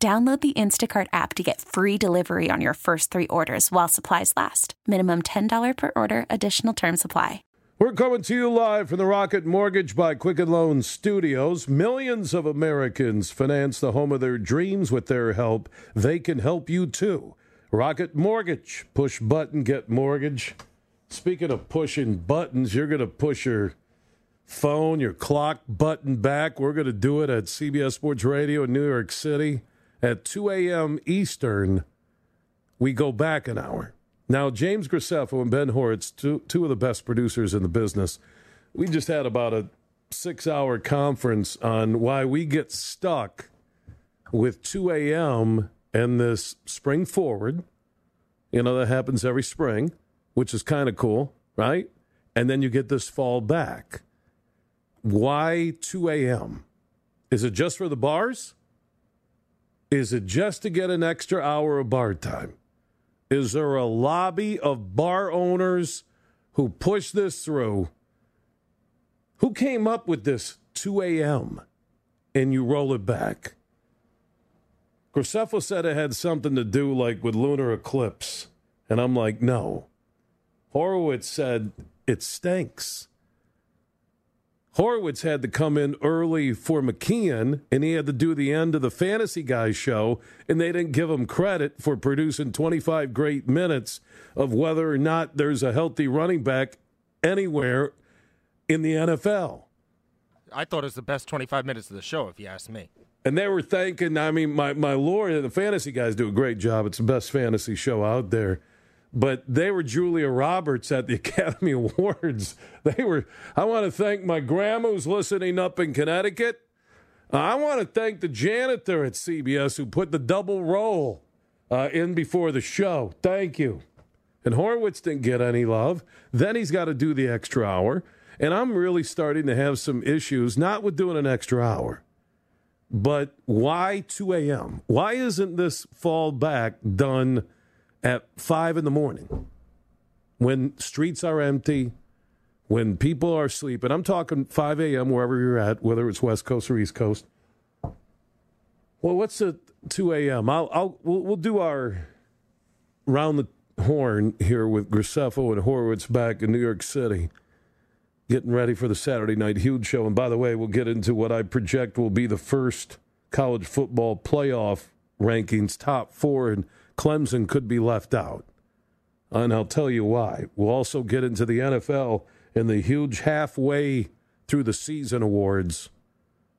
Download the Instacart app to get free delivery on your first three orders while supplies last. Minimum $10 per order, additional term supply. We're coming to you live from the Rocket Mortgage by Quicken Loans studios. Millions of Americans finance the home of their dreams with their help. They can help you too. Rocket Mortgage. Push button, get mortgage. Speaking of pushing buttons, you're going to push your phone, your clock button back. We're going to do it at CBS Sports Radio in New York City at 2 a.m. Eastern, we go back an hour. Now, James Graceffo and Ben Horowitz, two, two of the best producers in the business, we just had about a six hour conference on why we get stuck with 2 a.m. and this spring forward. You know, that happens every spring, which is kind of cool, right? And then you get this fall back. Why 2 a.m.? Is it just for the bars? Is it just to get an extra hour of bar time? Is there a lobby of bar owners who push this through? Who came up with this 2 a.m. and you roll it back? Graceffo said it had something to do like with lunar eclipse. And I'm like, no. Horowitz said it stinks. Horowitz had to come in early for McKeon, and he had to do the end of the Fantasy Guys show, and they didn't give him credit for producing 25 great minutes of whether or not there's a healthy running back anywhere in the NFL. I thought it was the best 25 minutes of the show, if you ask me. And they were thanking, I mean, my, my lord, the fantasy guys do a great job. It's the best fantasy show out there but they were Julia Roberts at the Academy Awards. They were, I want to thank my grandma who's listening up in Connecticut. I want to thank the janitor at CBS who put the double roll uh, in before the show. Thank you. And Horowitz didn't get any love. Then he's got to do the extra hour. And I'm really starting to have some issues, not with doing an extra hour, but why 2 a.m.? Why isn't this fall back done? At five in the morning when streets are empty, when people are sleeping. I'm talking 5 a.m. wherever you're at, whether it's West Coast or East Coast. Well, what's the 2 a.m.? I'll, I'll we'll, we'll do our round the horn here with Graceffo and Horowitz back in New York City, getting ready for the Saturday night huge show. And by the way, we'll get into what I project will be the first college football playoff rankings, top four, and Clemson could be left out. And I'll tell you why. We'll also get into the NFL and the huge halfway through the season awards.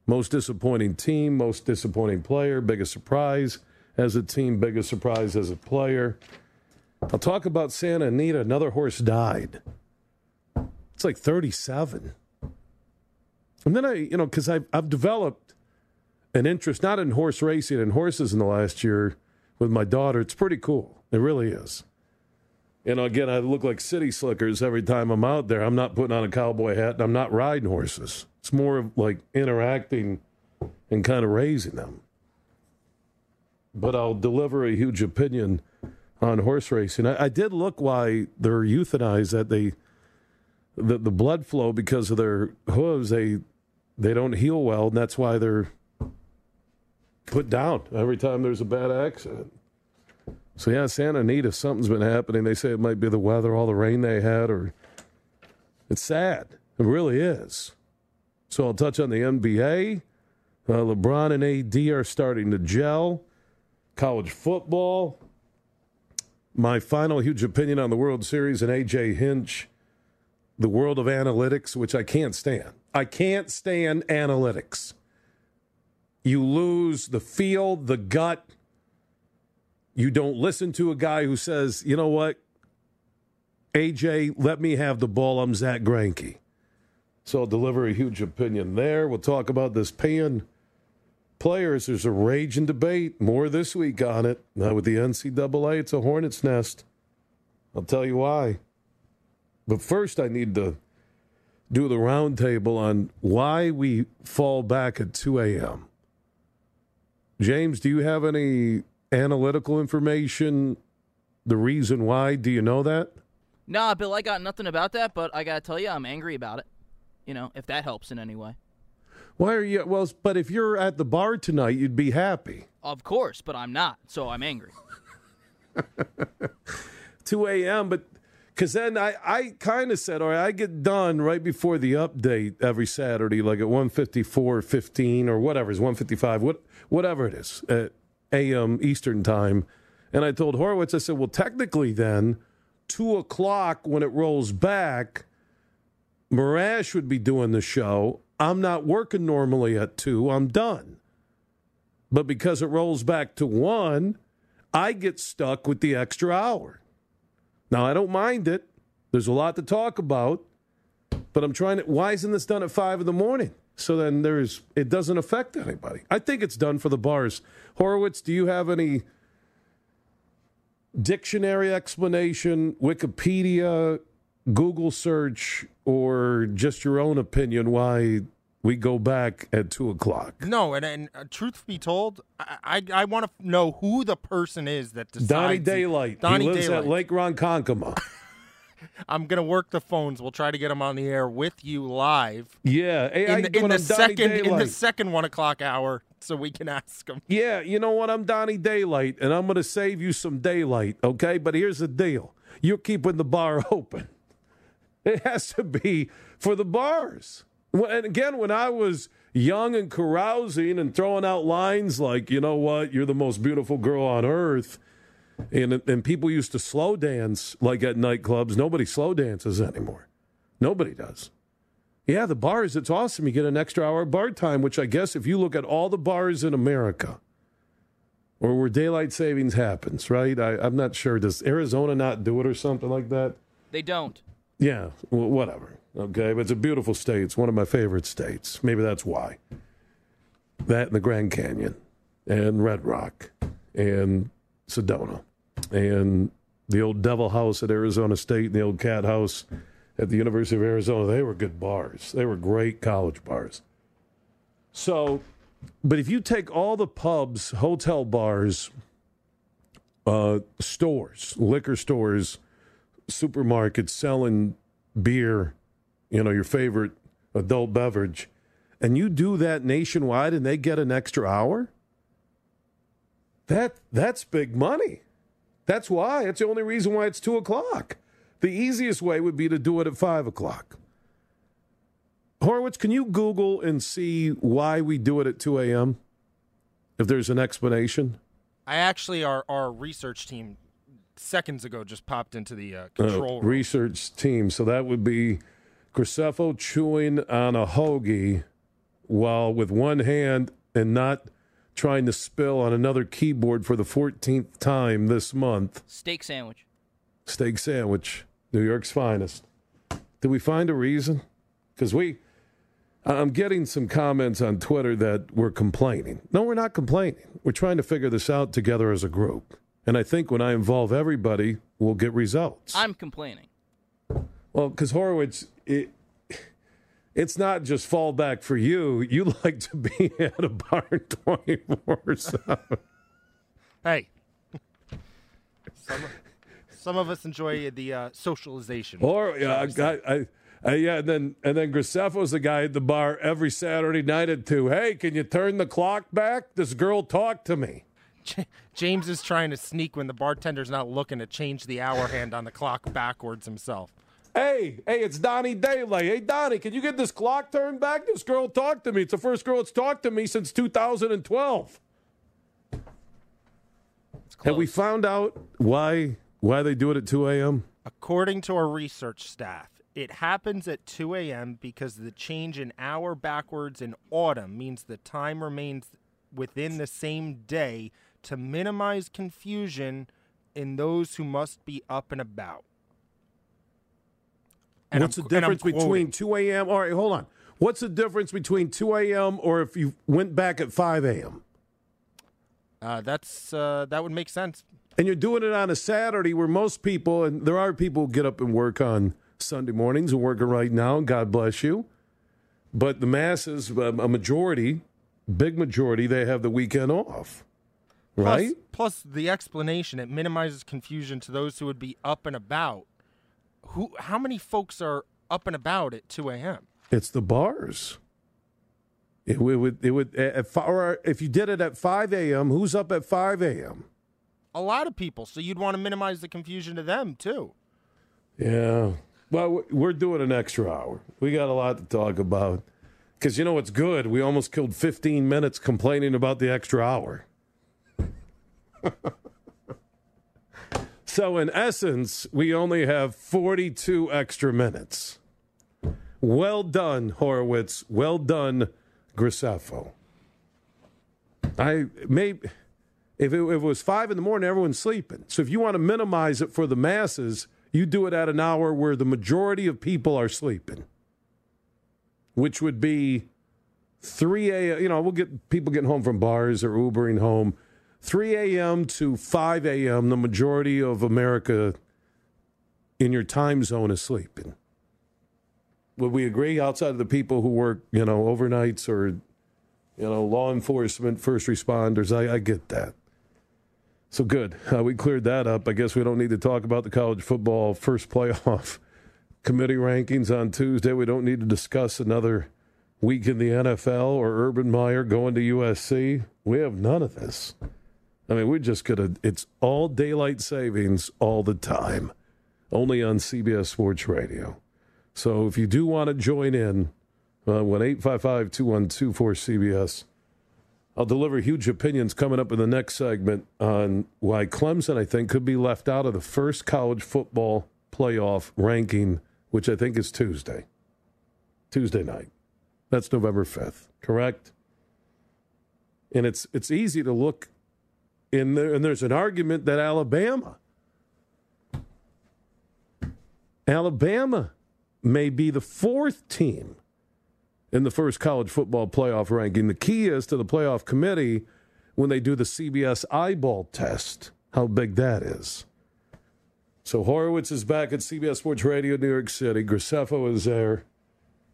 Most disappointing team, most disappointing player, biggest surprise as a team, biggest surprise as a player. I'll talk about Santa Anita. Another horse died. It's like 37. And then I, you know, because I've, I've developed an interest not in horse racing and horses in the last year with my daughter. It's pretty cool. It really is. You know, again, I look like city slickers every time I'm out there. I'm not putting on a cowboy hat and I'm not riding horses. It's more of like interacting and kind of raising them. But I'll deliver a huge opinion on horse racing. I, I did look why they're euthanized that they the the blood flow because of their hooves they they don't heal well and that's why they're put down every time there's a bad accident. So yeah, Santa Anita, something's been happening. They say it might be the weather, all the rain they had, or it's sad. It really is. So I'll touch on the NBA. Uh, LeBron and AD are starting to gel. College football. My final huge opinion on the World Series and AJ Hinch. The world of analytics, which I can't stand. I can't stand analytics you lose the feel, the gut. You don't listen to a guy who says, you know what, AJ, let me have the ball. I'm Zack Greinke. So I'll deliver a huge opinion there. We'll talk about this paying players, there's a raging debate. More this week on it. Now with the NCAA, it's a hornet's nest. I'll tell you why. But first, I need to do the roundtable on why we fall back at 2 a.m. James, do you have any analytical information? The reason why? Do you know that? Nah, Bill, I got nothing about that, but I gotta tell you, I'm angry about it. You know, if that helps in any way. Why are you? Well, but if you're at the bar tonight, you'd be happy. Of course, but I'm not, so I'm angry. 2 a.m., but because then I, I kind of said, all right, I get done right before the update every Saturday, like at 154, 15 or whatever it's 155, what, whatever it is, at a.m. Eastern time. And I told Horowitz, I said, well, technically then, 2 o'clock when it rolls back, Marash would be doing the show. I'm not working normally at 2. I'm done. But because it rolls back to 1, I get stuck with the extra hour. Now, I don't mind it. There's a lot to talk about, but I'm trying to. Why isn't this done at 5 in the morning? So then there's, it doesn't affect anybody. I think it's done for the bars. Horowitz, do you have any dictionary explanation, Wikipedia, Google search, or just your own opinion why we go back at two o'clock? No, and, and uh, truth be told, I I, I want to know who the person is that decides. Donnie Daylight. Donnie he lives Daylight. at Lake Ronkonkoma. I'm gonna work the phones. We'll try to get him on the air with you live yeah. Hey, in the, in the second in the second one o'clock hour, so we can ask him. Yeah, you know what? I'm Donnie Daylight, and I'm going to save you some daylight, okay? But here's the deal you're keeping the bar open. It has to be for the bars. Well, And again, when I was young and carousing and throwing out lines like, you know what, you're the most beautiful girl on earth, and, and people used to slow dance like at nightclubs, nobody slow dances anymore. Nobody does. Yeah, the bars, it's awesome. You get an extra hour of bar time, which I guess if you look at all the bars in America or where daylight savings happens, right? I, I'm not sure. Does Arizona not do it or something like that? They don't. Yeah, well, whatever. Okay, but it's a beautiful state. It's one of my favorite states. Maybe that's why. That and the Grand Canyon and Red Rock and Sedona and the old Devil House at Arizona State and the old Cat House at the University of Arizona. They were good bars. They were great college bars. So, but if you take all the pubs, hotel bars, uh, stores, liquor stores, supermarkets selling beer, you know, your favorite adult beverage, and you do that nationwide and they get an extra hour, that that's big money. That's why. That's the only reason why it's two o'clock. The easiest way would be to do it at five o'clock. Horowitz, can you Google and see why we do it at 2 a.m.? If there's an explanation? I actually, our our research team seconds ago just popped into the uh, Uh, control room. research team. So that would be Graceffo chewing on a hoagie while with one hand and not trying to spill on another keyboard for the 14th time this month. Steak sandwich. Steak sandwich, New York's finest. Did we find a reason? Because we, I'm getting some comments on Twitter that we're complaining. No, we're not complaining. We're trying to figure this out together as a group. And I think when I involve everybody, we'll get results. I'm complaining. Well, because Horowitz, it, it's not just fall back for you. You like to be at a bar 24 7. Hey, some some of us enjoy the uh, socialization. Or, yeah, I, I, I, yeah, and then, and then Graceffo's the guy at the bar every Saturday night at 2. Hey, can you turn the clock back? This girl talked to me. J- James is trying to sneak when the bartender's not looking to change the hour hand on the clock backwards himself. Hey, hey, it's Donnie Daylight. Hey, Donnie, can you get this clock turned back? This girl talked to me. It's the first girl that's talked to me since 2012. Have we found out why why they do it at 2 a.m.? According to our research staff, it happens at 2 a.m. because the change in hour backwards in autumn means the time remains within the same day to minimize confusion in those who must be up and about. And What's I'm- the and I'm difference between 2 a.m.? All right, hold on. What's the difference between 2 a.m. or if you went back at 5 a.m.? Uh, that's uh, that would make sense. And you're doing it on a Saturday where most people, and there are people who get up and work on Sunday mornings and working right now, God bless you. But the masses, a majority, big majority, they have the weekend off. Right? Plus, plus the explanation, it minimizes confusion to those who would be up and about. Who? How many folks are up and about at 2 a.m.? It's the bars. It would, it would, at, or if you did it at 5 a.m., who's up at 5 a.m.? A lot of people. So you'd want to minimize the confusion to them, too. Yeah. Well, we're doing an extra hour. We got a lot to talk about. Because you know what's good? We almost killed 15 minutes complaining about the extra hour. so, in essence, we only have 42 extra minutes. Well done, Horowitz. Well done, Graceffo. I may if it, if it was five in the morning, everyone's sleeping. So if you want to minimize it for the masses, you do it at an hour where the majority of people are sleeping, which would be 3 a.m. You know, we'll get people getting home from bars or Ubering home. 3 a.m. to 5 a.m., the majority of America in your time zone is sleeping. Would we agree outside of the people who work, you know, overnights or, you know, law enforcement, first responders? I, I get that. So good. Uh, we cleared that up. I guess we don't need to talk about the college football first playoff committee rankings on Tuesday. We don't need to discuss another week in the NFL or Urban Meyer going to USC. We have none of this. I mean, we're just going to, it's all daylight savings all the time, only on CBS Sports Radio. So if you do want to join in, uh, 1 855 212 cbs I'll deliver huge opinions coming up in the next segment on why Clemson, I think, could be left out of the first college football playoff ranking, which I think is Tuesday. Tuesday night. That's November 5th, correct? And it's it's easy to look in there, and there's an argument that Alabama, Alabama may be the fourth team in the first college football playoff ranking. The key is to the playoff committee when they do the CBS eyeball test, how big that is. So Horowitz is back at CBS Sports Radio, New York City. Graceffo is there.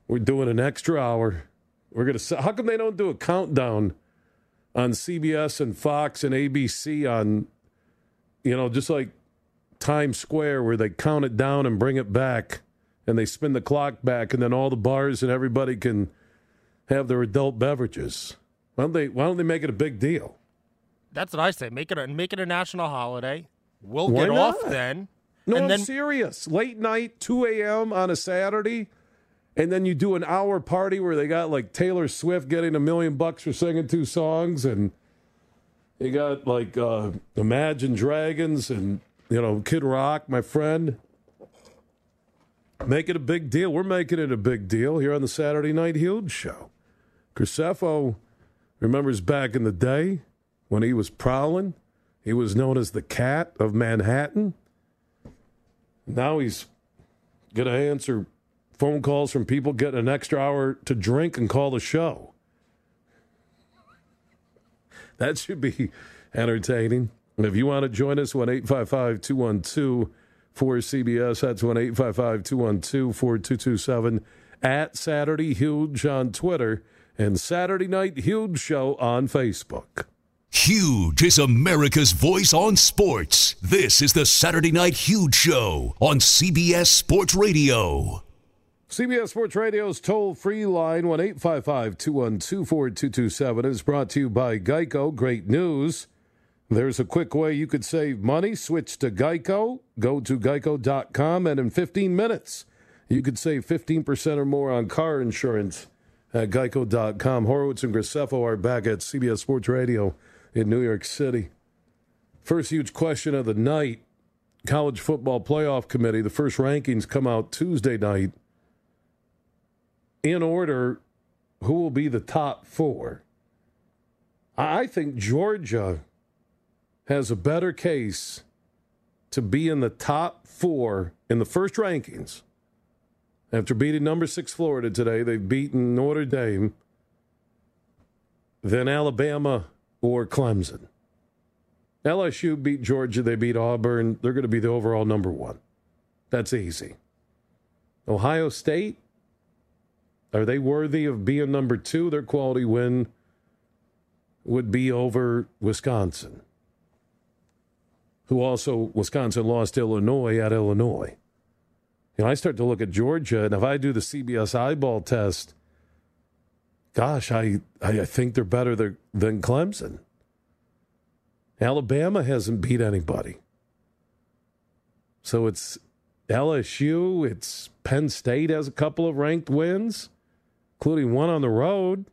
We're doing an extra hour. We're gonna. How come they don't do a countdown on CBS and Fox and ABC on, you know, just like Times Square where they count it down and bring it back? and they spin the clock back, and then all the bars and everybody can have their adult beverages. Why don't they? Why don't they make it a big deal? That's what I say. Make it a make it a national holiday. We'll why get not? off then. No, and I'm then, serious. Late night, 2 a.m. on a Saturday, and then you do an hour party where they got like Taylor Swift getting a million bucks for singing two songs, and you got like uh, Imagine Dragons and you know Kid Rock, my friend. Make it a big deal. We're making it a big deal here on the Saturday Night Huge Show. Graceffo remembers back in the day when he was prowling. He was known as the cat of Manhattan. Now he's going to answer phone calls from people getting an extra hour to drink and call the show. That should be entertaining. If you want to join us, 1 855 212 for CBS. That's 1 855 212 4227 at Saturday Huge on Twitter and Saturday Night Huge Show on Facebook. Huge is America's voice on sports. This is the Saturday Night Huge Show on CBS Sports Radio. CBS Sports Radio's toll free line, 1 855 212 4227, is brought to you by Geico. Great news. There's a quick way you could save money. Switch to Geico. Go to geico.com, and in 15 minutes, you could save 15% or more on car insurance at geico.com. Horowitz and Graceffo are back at CBS Sports Radio in New York City. First huge question of the night College Football Playoff Committee. The first rankings come out Tuesday night. In order, who will be the top four? I think Georgia has a better case to be in the top four in the first rankings After beating number six Florida today, they've beaten Notre Dame, then Alabama or Clemson. LSU beat Georgia, they beat Auburn. They're going to be the overall number one. That's easy. Ohio State, are they worthy of being number two? Their quality win would be over Wisconsin, who also, Wisconsin lost Illinois at Illinois. You know, I start to look at Georgia, and if I do the CBS eyeball test, gosh, I, I think they're better than Clemson. Alabama hasn't beat anybody. So it's LSU, it's Penn State has a couple of ranked wins, including one on the road.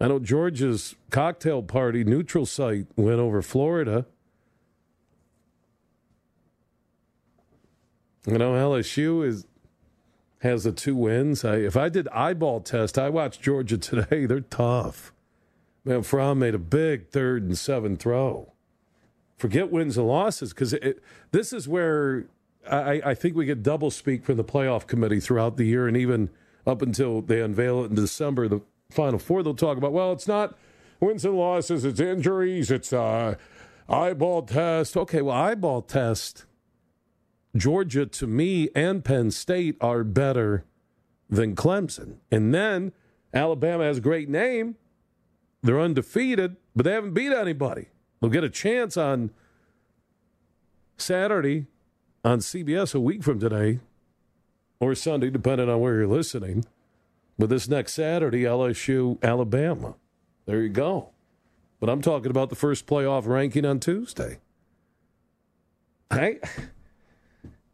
I know Georgia's cocktail party neutral site went over Florida. You know, LSU is has the two wins. I, if I did eyeball test, I watched Georgia today. They're tough. Man, Fromm made a big third and seven throw. Forget wins and losses because this is where I, I think we get double speak from the playoff committee throughout the year and even up until they unveil it in December, the Final Four. They'll talk about well, it's not wins and losses, it's injuries, it's uh, eyeball test. Okay, well, eyeball test. Georgia, to me, and Penn State are better than Clemson. And then Alabama has a great name. They're undefeated, but they haven't beat anybody. They'll get a chance on Saturday on CBS a week from today or Sunday, depending on where you're listening. But this next Saturday, LSU, Alabama. There you go. But I'm talking about the first playoff ranking on Tuesday. I,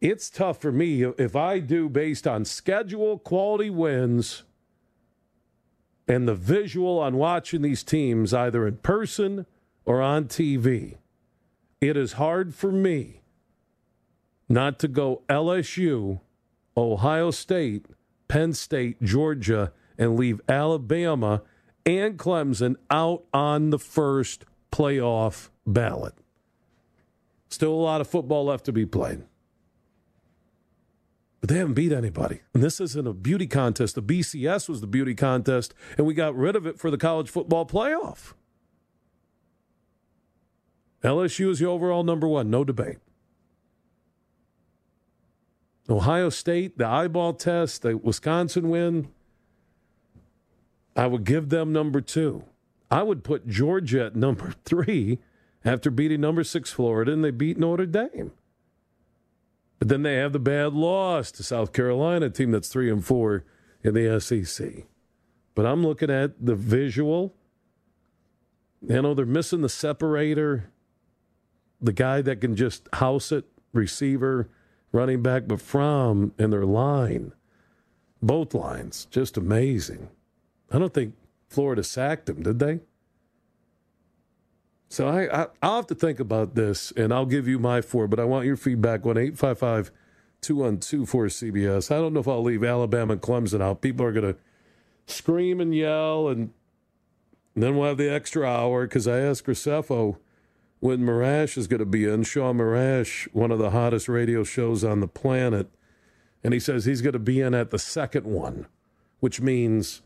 it's tough for me if I do based on schedule, quality wins, and the visual on watching these teams either in person or on TV. It is hard for me not to go LSU, Ohio State, Penn State, Georgia, and leave Alabama and Clemson out on the first playoff ballot. Still a lot of football left to be played. But they haven't beat anybody. And this isn't a beauty contest. The BCS was the beauty contest, and we got rid of it for the college football playoff. LSU is the overall number one, no debate. Ohio State, the eyeball test, the Wisconsin win, I would give them number two. I would put Georgia at number three after beating number six Florida, and they beat Notre Dame. But then they have the bad loss to South Carolina, team that's three and four in the SEC. But I'm looking at the visual. You know, they're missing the separator, the guy that can just house it, receiver running back, but Fromm and their line, both lines, just amazing. I don't think Florida sacked him, did they? So I, I will have to think about this, and I'll give you my four. But I want your feedback. One eight five five two one two four CBS. I don't know if I'll leave Alabama and Clemson out. People are going to scream and yell, and, and then we'll have the extra hour because I asked Graceffo when Marash is going to be in. Sean Marash, one of the hottest radio shows on the planet. And he says he's going to be in at the second one, which means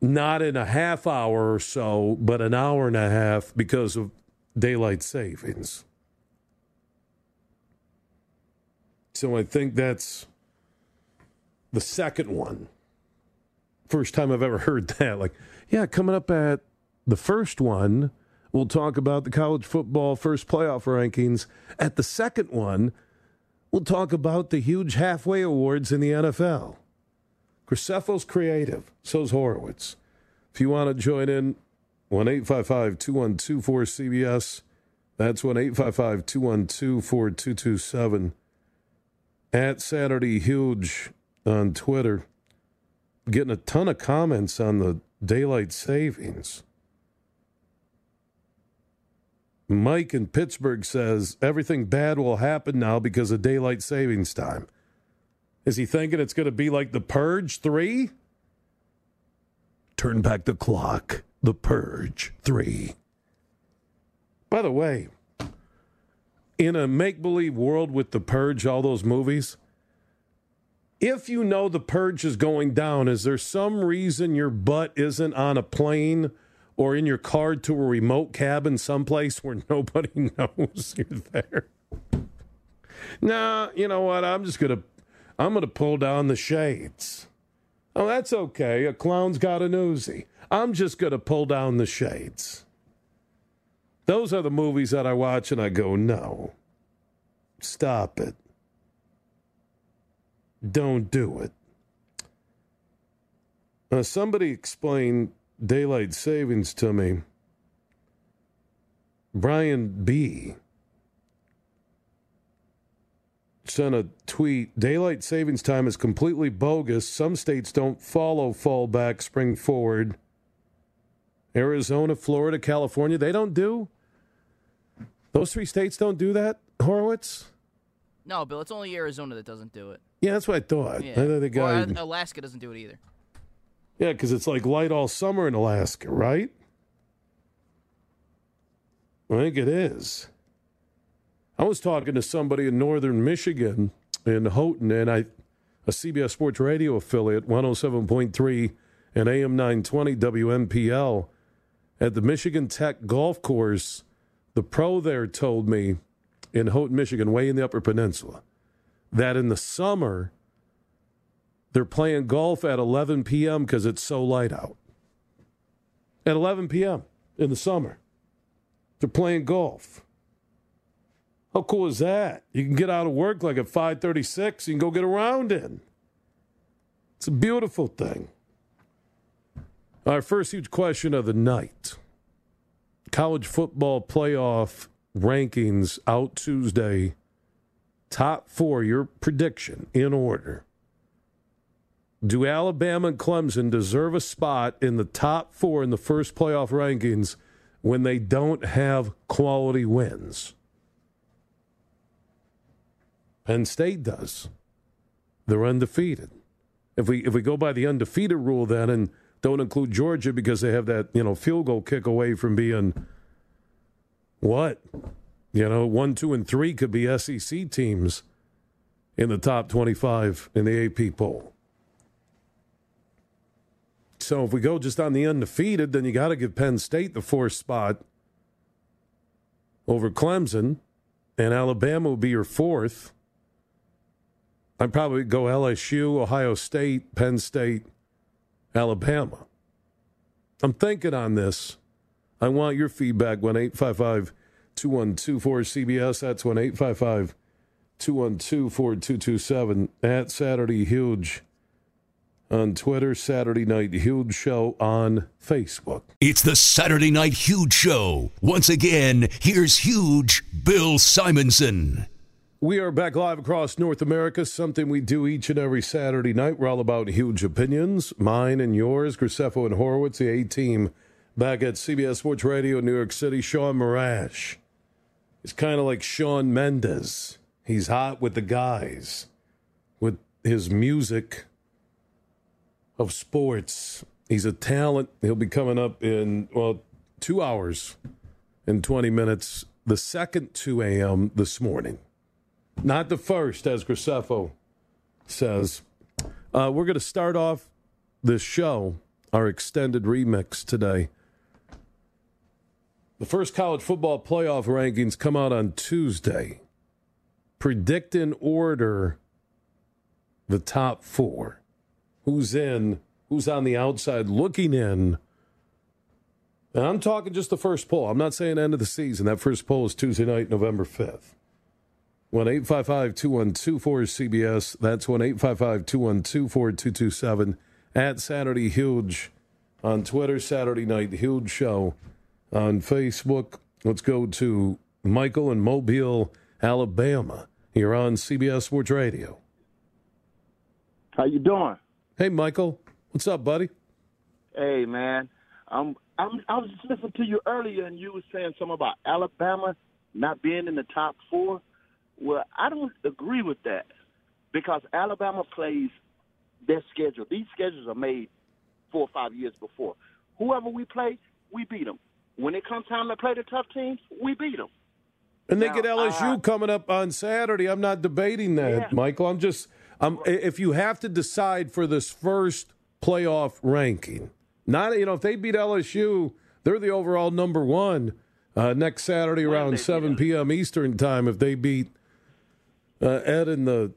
not in a half hour or so, but an hour and a half because of daylight savings. So I think that's the second one. First time I've ever heard that. Like, yeah, coming up at the first one, We'll talk about the college football first playoff rankings. At the second one, we'll talk about the huge halfway awards in the NFL. Graceffo's creative, so's Horowitz. If you want to join in, 1 855 212 cbs That's 1 855 212 4227. At Saturday Huge on Twitter. Getting a ton of comments on the daylight savings. Mike in Pittsburgh says everything bad will happen now because of daylight savings time. Is he thinking it's going to be like The Purge 3? Turn back the clock. The Purge 3. By the way, in a make believe world with The Purge, all those movies, if you know the purge is going down, is there some reason your butt isn't on a plane or in your car to a remote cabin someplace where nobody knows you're there? Nah, you know what? I'm just gonna I'm gonna pull down the shades. Oh, that's okay. A clown's got a newsie. I'm just gonna pull down the shades. Those are the movies that I watch and I go, no. Stop it. Don't do it. Uh, somebody explained daylight savings to me. Brian B. sent a tweet Daylight savings time is completely bogus. Some states don't follow fall back, spring forward. Arizona, Florida, California, they don't do? Those three states don't do that, Horowitz? No, Bill, it's only Arizona that doesn't do it. Yeah, that's what I thought. Yeah. I thought the guy, Well, Alaska doesn't do it either. Yeah, because it's like light all summer in Alaska, right? I think it is. I was talking to somebody in northern Michigan in Houghton, and I, a CBS Sports Radio affiliate, 107.3 and AM 920 WMPL, at the Michigan Tech golf course. The pro there told me in Houghton, Michigan, way in the Upper Peninsula, that in the summer they're playing golf at 11 p.m. because it's so light out. At 11 p.m. in the summer, they're playing golf. How cool is that? You can get out of work like at 5:36. You can go get a round in. It's a beautiful thing. Our first huge question of the night: College football playoff rankings out Tuesday. Top four. Your prediction in order. Do Alabama and Clemson deserve a spot in the top four in the first playoff rankings when they don't have quality wins? Penn State does. They're undefeated. If we if we go by the undefeated rule then and don't include Georgia because they have that, you know, field goal kick away from being what? You know, one, two, and three could be SEC teams in the top 25 in the AP poll. So if we go just on the undefeated, then you got to give Penn State the fourth spot over Clemson, and Alabama will be your fourth. I'd probably go LSU, Ohio State, Penn State, Alabama. I'm thinking on this. I want your feedback. 1 855 212 cbs That's 1 855 212 4227. At Saturday Huge on Twitter, Saturday Night Huge Show on Facebook. It's the Saturday Night Huge Show. Once again, here's Huge Bill Simonson. We are back live across North America, something we do each and every Saturday night. We're all about huge opinions, mine and yours, Graceffo and Horowitz, the A team back at CBS Sports Radio in New York City. Sean Marash. He's kind of like Shawn Mendes. He's hot with the guys, with his music of sports. He's a talent. He'll be coming up in, well, two hours and 20 minutes, the second 2 a.m. this morning. Not the first, as Graceffo says. Uh, we're going to start off this show, our extended remix today. The first college football playoff rankings come out on Tuesday. Predict in order the top four. Who's in, who's on the outside looking in. And I'm talking just the first poll. I'm not saying end of the season. That first poll is Tuesday night, November 5th. 1 855 212 cbs That's 1 855 212 4227. At Saturday Huge on Twitter, Saturday Night Huge Show on Facebook. Let's go to Michael in Mobile, Alabama. Here on CBS Sports Radio. How you doing? Hey, Michael. What's up, buddy? Hey, man. Um, I'm, I was just listening to you earlier, and you were saying something about Alabama not being in the top four. Well, I don't agree with that because Alabama plays their schedule. These schedules are made four or five years before. Whoever we play, we beat them. When it comes time to play the tough teams, we beat them. And they Now, get LSU coming up on Saturday. I'm not debating that, Yeah. Michael. I'm just Um, if you have to decide for this first playoff ranking, not you know if they beat LSU, they're the overall number one uh, next Saturday around 7 p.m. Eastern time. If they beat uh, Ed and the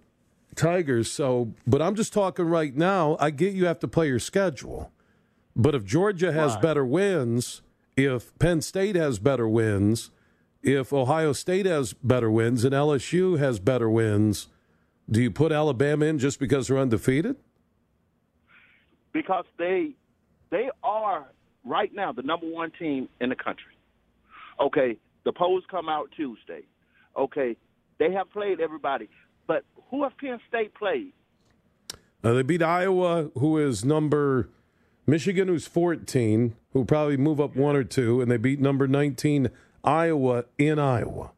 Tigers, so but I'm just talking right now. I get you have to play your schedule, but if Georgia has better wins, if Penn State has better wins, if Ohio State has better wins, and LSU has better wins, do you put Alabama in just because they're undefeated? because they they are right now the number one team in the country. Okay, the polls come out Tuesday. Okay, they have played everybody, but who have Penn State played? Uh, they beat Iowa, who is number Michigan, who's 14, who probably move up one or two, and they beat number 19 Iowa in Iowa.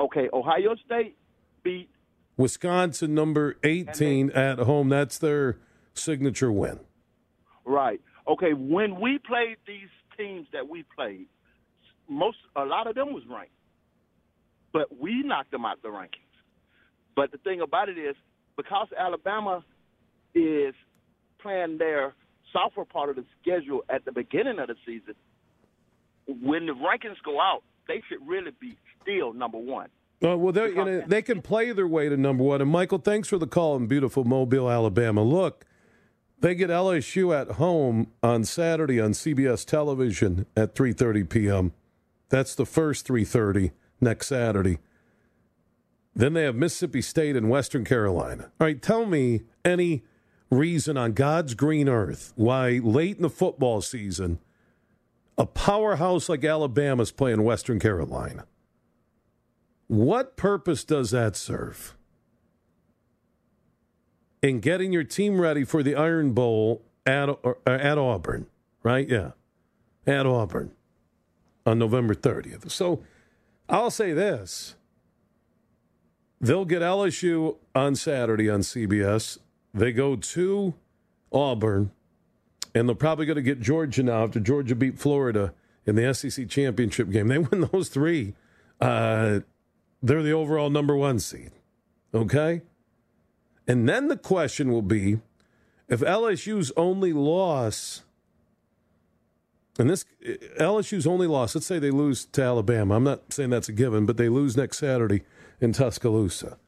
Okay, Ohio State beat Wisconsin, number 18 at home. That's their signature win. right. Okay, when we played these teams that we played, most a lot of them was ranked, but we knocked them out the rankings. But the thing about it is, because Alabama is playing their sophomore part of the schedule at the beginning of the season, when the rankings go out, they should really be still number one. Uh, well, they're, you know, they can play their way to number one. And Michael, thanks for the call in beautiful Mobile, Alabama. Look, they get LSU at home on Saturday on CBS television at 3:30 p.m. That's the first 3:30 next Saturday. Then they have Mississippi State and Western Carolina. All right, tell me any reason on God's green earth why late in the football season a powerhouse like Alabama's playing Western Carolina. What purpose does that serve? In getting your team ready for the Iron Bowl at, uh, at Auburn, right? Yeah, at Auburn on November 30th. So I'll say this they'll get LSU on Saturday on CBS. They go to Auburn, and they're probably going to get Georgia now after Georgia beat Florida in the SEC championship game. They win those three. Uh, they're the overall number one seed. Okay? And then the question will be if LSU's only loss, and this LSU's only loss, let's say they lose to Alabama. I'm not saying that's a given, but they lose next Saturday in Tuscaloosa.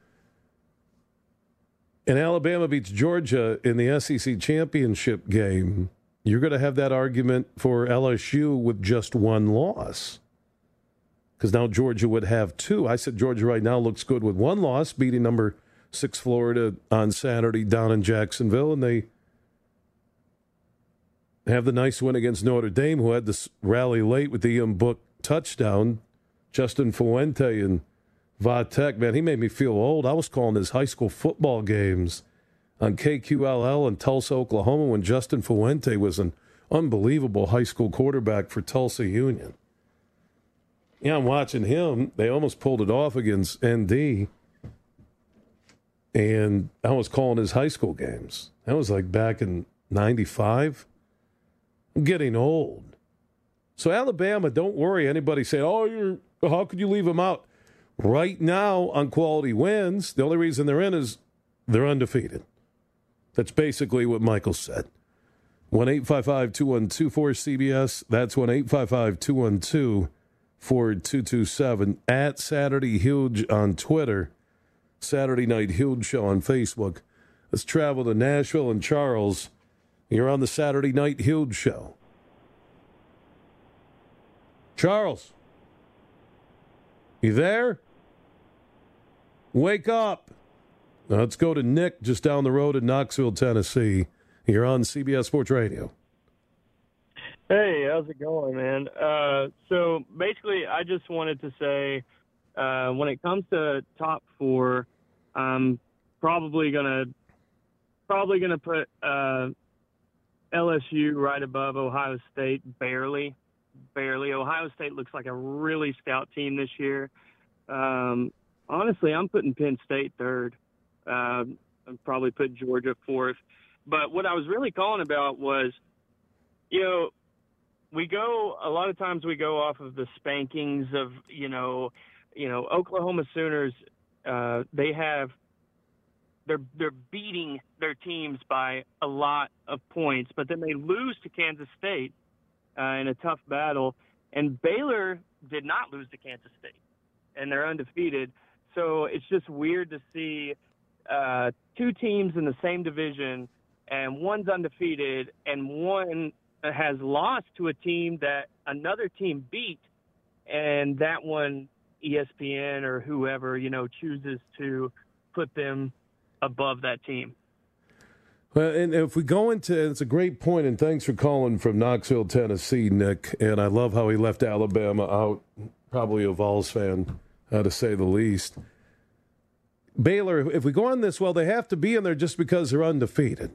And Alabama beats Georgia in the SEC championship game. You're going to have that argument for LSU with just one loss because now Georgia would have two. I said Georgia right now looks good with one loss, beating number six Florida on Saturday down in Jacksonville, and they have the nice win against Notre Dame, who had this rally late with the Ian Book touchdown. Justin Fuente and Vatek, man, he made me feel old. I was calling his high school football games on KQLL in Tulsa, Oklahoma, when Justin Fuente was an unbelievable high school quarterback for Tulsa Union. Yeah, I'm watching him. They almost pulled it off against ND. And I was calling his high school games. That was like back in 95. I'm getting old. So, Alabama, don't worry. Anybody say, oh, you're, how could you leave them out? Right now, on quality wins, the only reason they're in is they're undefeated. That's basically what Michael said. 1 855 212 cbs That's 1 855 212 4227 at Saturday Huge on Twitter, Saturday Night Huge Show on Facebook. Let's travel to Nashville and Charles. You're on the Saturday Night Huge Show. Charles, you there? Wake up. Now let's go to Nick just down the road in Knoxville, Tennessee. You're on CBS Sports Radio. Hey, how's it going, man? Uh, so basically, I just wanted to say, uh, when it comes to top four, I'm probably gonna probably gonna put uh, LSU right above Ohio State, barely, barely. Ohio State looks like a really stout team this year. Um, honestly, I'm putting Penn State third. Um, I'd probably put Georgia fourth. But what I was really calling about was, you know, we go a lot of times we go off of the spankings of you know you know Oklahoma Sooners uh, they have they're they're beating their teams by a lot of points, but then they lose to Kansas State uh, in a tough battle. And Baylor did not lose to Kansas State, and they're undefeated. So it's just weird to see uh, two teams in the same division, and one's undefeated, and one has lost to a team that another team beat, and that one ESPN or whoever you know chooses to put them above that team. Well, and if we go into it's a great point, and thanks for calling from Knoxville, Tennessee, Nick. And I love how he left Alabama out. Probably a Vols fan, uh, to say the least. Baylor, if we go on this, well, they have to be in there just because they're undefeated,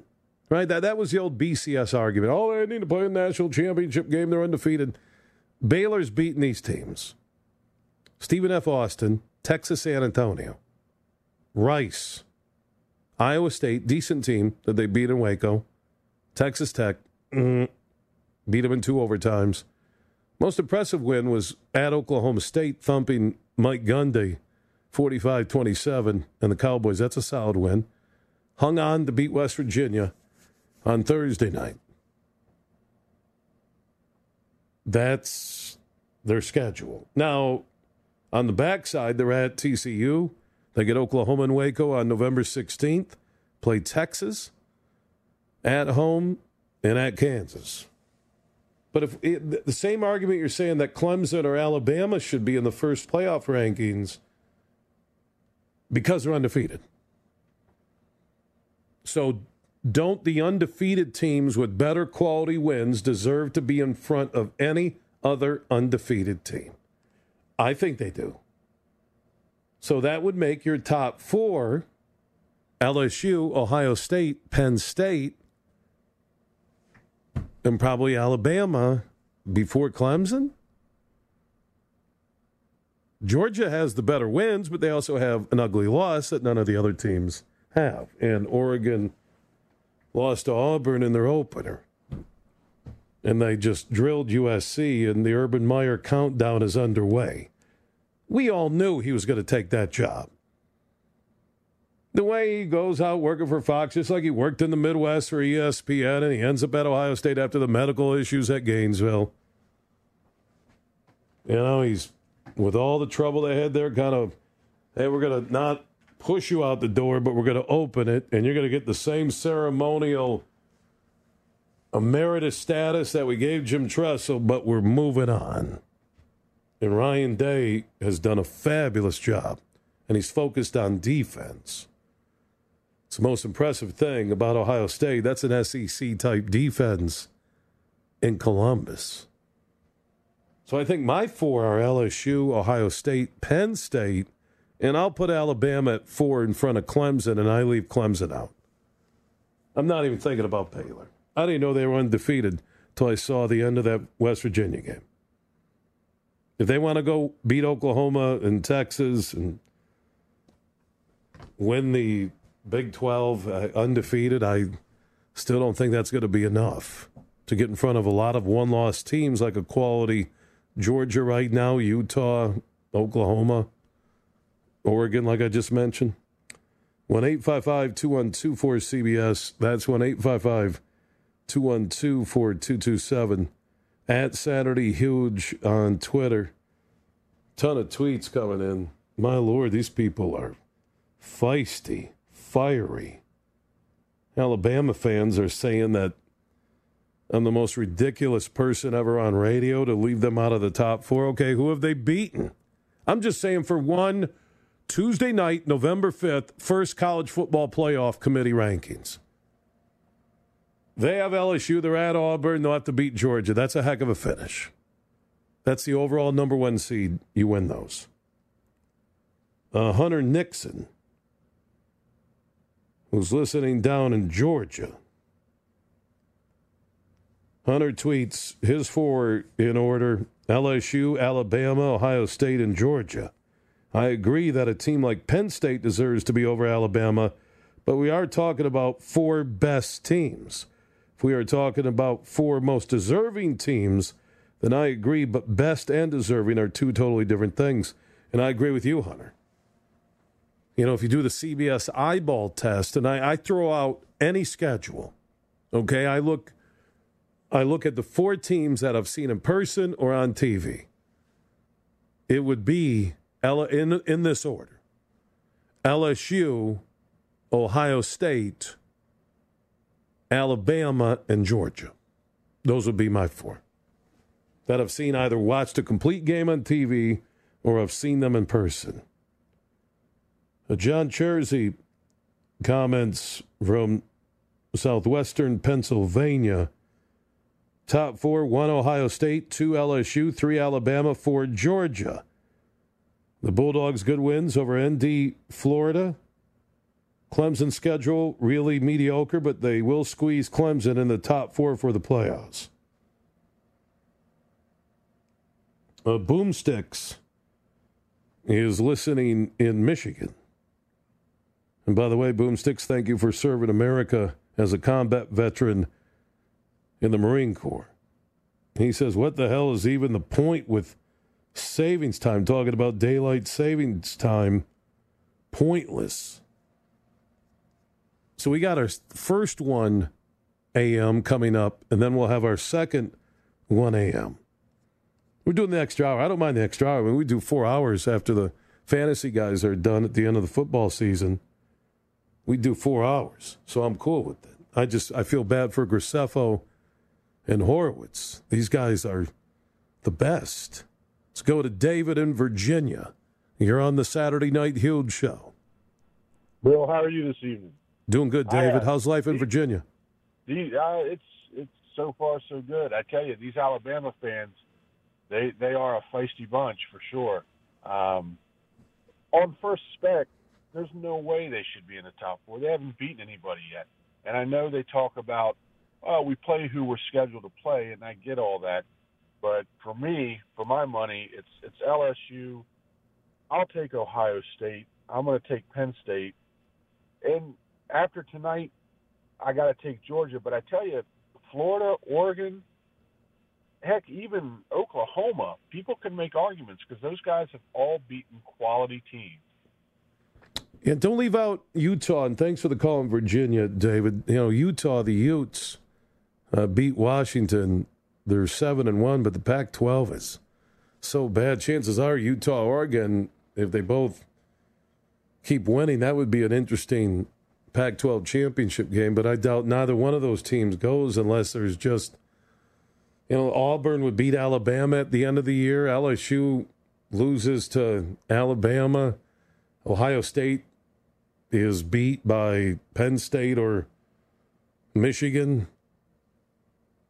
right? That that was the old BCS argument. Oh, they need to play a national championship game; they're undefeated. Baylor's beaten these teams. Stephen F. Austin, Texas San Antonio, Rice, Iowa State, decent team that they beat in Waco. Texas Tech, mm, beat them in two overtimes. Most impressive win was at Oklahoma State, thumping Mike Gundy 45 27, and the Cowboys. That's a solid win. Hung on to beat West Virginia on Thursday night. That's their schedule. Now, on the backside, they're at TCU. They get Oklahoma and Waco on November 16th, play Texas at home and at Kansas. But if it, the same argument you're saying that Clemson or Alabama should be in the first playoff rankings because they're undefeated. So don't the undefeated teams with better quality wins deserve to be in front of any other undefeated team? I think they do. So that would make your top four LSU, Ohio State, Penn State, and probably Alabama before Clemson. Georgia has the better wins, but they also have an ugly loss that none of the other teams have. And Oregon lost to Auburn in their opener. And they just drilled USC, and the Urban Meyer countdown is underway we all knew he was going to take that job. The way he goes out working for Fox, just like he worked in the Midwest for ESPN, and he ends up at Ohio State after the medical issues at Gainesville. You know, he's with all the trouble they had there, kind of, hey, we're going to not push you out the door, but we're going to open it, and you're going to get the same ceremonial emeritus status that we gave Jim Tressel, but we're moving on. And Ryan Day has done a fabulous job, and he's focused on defense. It's the most impressive thing about Ohio State. That's an SEC type defense in Columbus. So I think my four are LSU, Ohio State, Penn State, and I'll put Alabama at four in front of Clemson, and I leave Clemson out. I'm not even thinking about Baylor. I didn't know they were undefeated until I saw the end of that West Virginia game. If they want to go beat Oklahoma and Texas and win the Big 12 uh, undefeated, I still don't think that's going to be enough to get in front of a lot of one loss teams like a quality Georgia right now, Utah, Oklahoma, Oregon, like I just mentioned. 1 855 212 cbs That's 1 855 212 4227 at Saturday Huge on Twitter. Ton of tweets coming in. My lord, these people are feisty, fiery. Alabama fans are saying that I'm the most ridiculous person ever on radio to leave them out of the top four. Okay, who have they beaten? I'm just saying for one Tuesday night, November 5th, first college football playoff committee rankings. They have LSU. They're at Auburn. They'll have to beat Georgia. That's a heck of a finish. That's the overall number one seed. You win those. Uh, Hunter Nixon, who's listening down in Georgia. Hunter tweets his four in order LSU, Alabama, Ohio State, and Georgia. I agree that a team like Penn State deserves to be over Alabama, but we are talking about four best teams. If we are talking about four most deserving teams, then I agree, but best and deserving are two totally different things. And I agree with you, Hunter. You know, if you do the CBS eyeball test, and I, I throw out any schedule, okay, I look, I look at the four teams that I've seen in person or on TV. It would be Ella in in this order: LSU, Ohio State, Alabama, and Georgia. Those would be my four that I've seen either watched a complete game on TV or I've seen them in person. John Chersey comments from southwestern Pennsylvania. Top four one Ohio State, two LSU, three Alabama, four Georgia. The Bulldogs' good wins over ND Florida. Clemson's schedule really mediocre, but they will squeeze Clemson in the top four for the playoffs. Uh, Boomsticks is listening in Michigan. And by the way, Boomsticks, thank you for serving America as a combat veteran in the Marine Corps. He says, What the hell is even the point with savings time? Talking about daylight savings time. Pointless. So we got our first 1 a.m. coming up, and then we'll have our second 1 a.m. We're doing the extra hour. I don't mind the extra hour. I mean, we do four hours after the fantasy guys are done at the end of the football season. We do four hours, so I'm cool with it. I just I feel bad for Graceffo and Horowitz. These guys are the best. Let's go to David in Virginia. You're on the Saturday Night Huge Show. Bill, how are you this evening? Doing good, David. uh, How's life in Virginia? These, uh, it's it's so far so good. I tell you, these Alabama fans, they they are a feisty bunch for sure. Um, on first spec, there's no way they should be in the top four. They haven't beaten anybody yet, and I know they talk about, oh, we play who we're scheduled to play, and I get all that. But for me, for my money, it's it's LSU. I'll take Ohio State. I'm going to take Penn State, and after tonight, I got to take Georgia. But I tell you, Florida, Oregon, heck, even Oklahoma, people can make arguments because those guys have all beaten quality teams. And don't leave out Utah. And thanks for the call in Virginia, David. You know, Utah, the Utes uh, beat Washington. They're seven and one, but the Pac-12 is so bad. Chances are Utah, Oregon, if they both keep winning, that would be an interesting Pac 12 championship game, but I doubt neither one of those teams goes unless there's just, you know, Auburn would beat Alabama at the end of the year. LSU loses to Alabama. Ohio State is beat by Penn State or Michigan.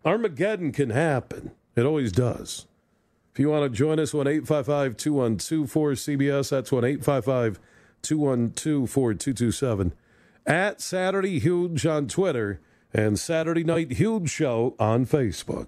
Armageddon can happen. It always does. If you want to join us, 1 855 212 4CBS, that's 1 855 212 4227 at Saturday Huge on Twitter and Saturday Night Huge Show on Facebook.